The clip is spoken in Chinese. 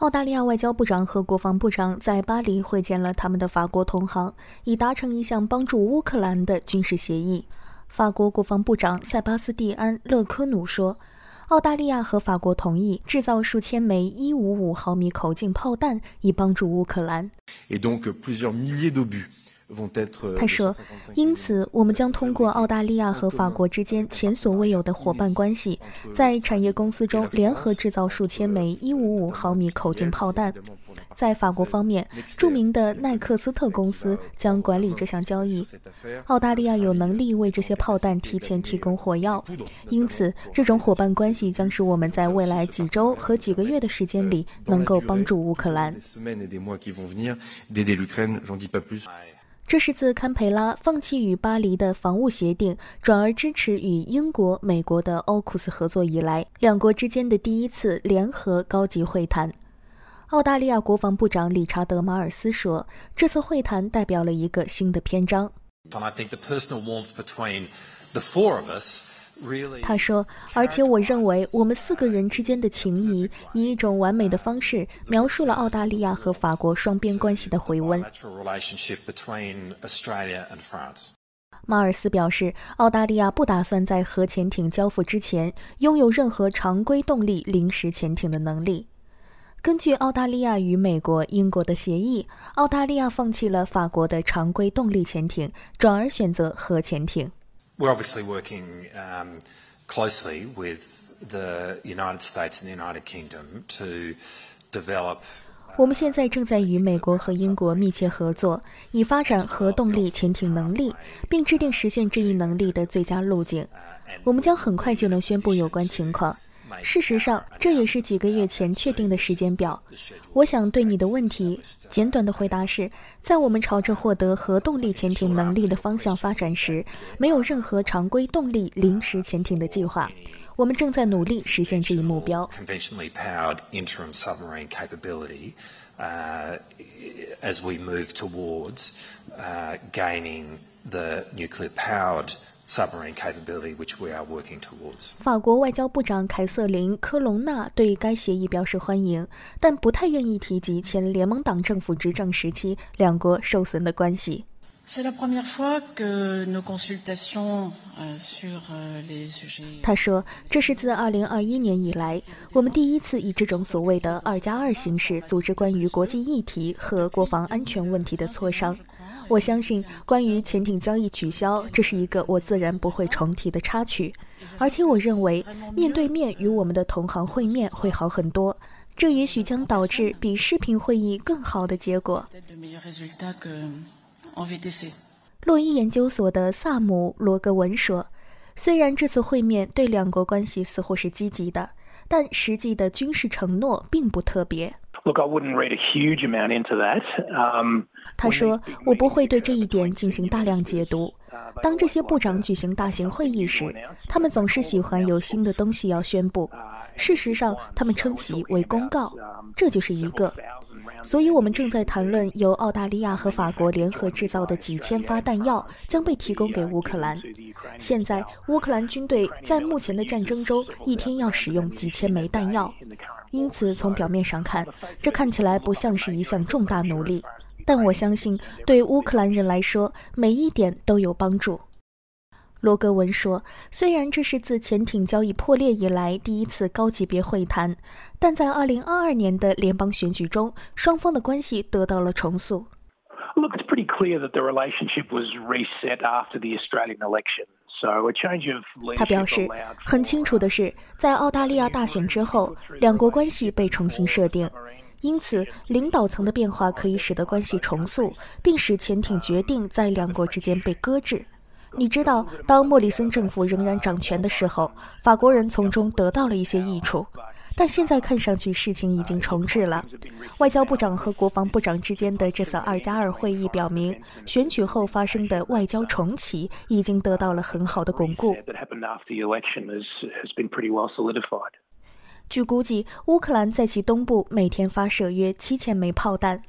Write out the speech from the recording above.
澳大利亚外交部长和国防部长在巴黎会见了他们的法国同行，以达成一项帮助乌克兰的军事协议。法国国防部长塞巴斯蒂安·勒科努说：“澳大利亚和法国同意制造数千枚155毫米口径炮弹，以帮助乌克兰。”他说：“因此，我们将通过澳大利亚和法国之间前所未有的伙伴关系，在产业公司中联合制造数千枚155毫米口径炮弹。在法国方面，著名的耐克斯特公司将管理这项交易。澳大利亚有能力为这些炮弹提前提供火药，因此，这种伙伴关系将使我们在未来几周和几个月的时间里能够帮助乌克兰。”这是自堪培拉放弃与巴黎的防务协定，转而支持与英国、美国的奥库斯合作以来，两国之间的第一次联合高级会谈。澳大利亚国防部长理查德·马尔斯说：“这次会谈代表了一个新的篇章。”他说：“而且我认为，我们四个人之间的情谊，以一种完美的方式描述了澳大利亚和法国双边关系的回温。”马尔斯表示，澳大利亚不打算在核潜艇交付之前拥有任何常规动力临时潜艇的能力。根据澳大利亚与美国、英国的协议，澳大利亚放弃了法国的常规动力潜艇，转而选择核潜艇。We're obviously working um, closely with the United States and the United Kingdom to develop. 我们现在正在与美国和英国密切合作，以发展核动力潜艇能力，并制定实现这一能力的最佳路径。我们将很快就能宣布有关情况。事实上，这也是几个月前确定的时间表。我想对你的问题，简短的回答是：在我们朝着获得核动力潜艇能力的方向发展时，没有任何常规动力临时潜艇的计划。我们正在努力实现这一目标。法国外交部长凯瑟琳·科隆纳对该协议表示欢迎，但不太愿意提及前联盟党政府执政时期两国受损的关系。他说：“这是自2021年以来，我们第一次以这种所谓的‘二加二’形式组织关于国际议题和国防安全问题的磋商。”我相信，关于潜艇交易取消，这是一个我自然不会重提的插曲。而且，我认为面对面与我们的同行会面会好很多，这也许将导致比视频会议更好的结果。洛伊研究所的萨姆·罗格文说：“虽然这次会面对两国关系似乎是积极的，但实际的军事承诺并不特别。” Look, I wouldn't read a huge amount into that. Um, 他说：“我不会对这一点进行大量解读。当这些部长举行大型会议时，他们总是喜欢有新的东西要宣布。事实上，他们称其为公告，这就是一个。所以，我们正在谈论由澳大利亚和法国联合制造的几千发弹药将被提供给乌克兰。现在，乌克兰军队在目前的战争中一天要使用几千枚弹药。”因此，从表面上看，这看起来不像是一项重大努力，但我相信对乌克兰人来说，每一点都有帮助。罗格文说：“虽然这是自潜艇交易破裂以来第一次高级别会谈，但在2022年的联邦选举中，双方的关系得到了重塑。” Look, it's pretty clear that the relationship was reset after the Australian election. 他表示，很清楚的是，在澳大利亚大选之后，两国关系被重新设定，因此领导层的变化可以使得关系重塑，并使潜艇决定在两国之间被搁置。你知道，当莫里森政府仍然掌权的时候，法国人从中得到了一些益处。但现在看上去事情已经重置了。外交部长和国防部长之间的这次二加二会议表明，选举后发生的外交重启已经得到了很好的巩固。据估计，乌克兰在其东部每天发射约七千枚炮弹。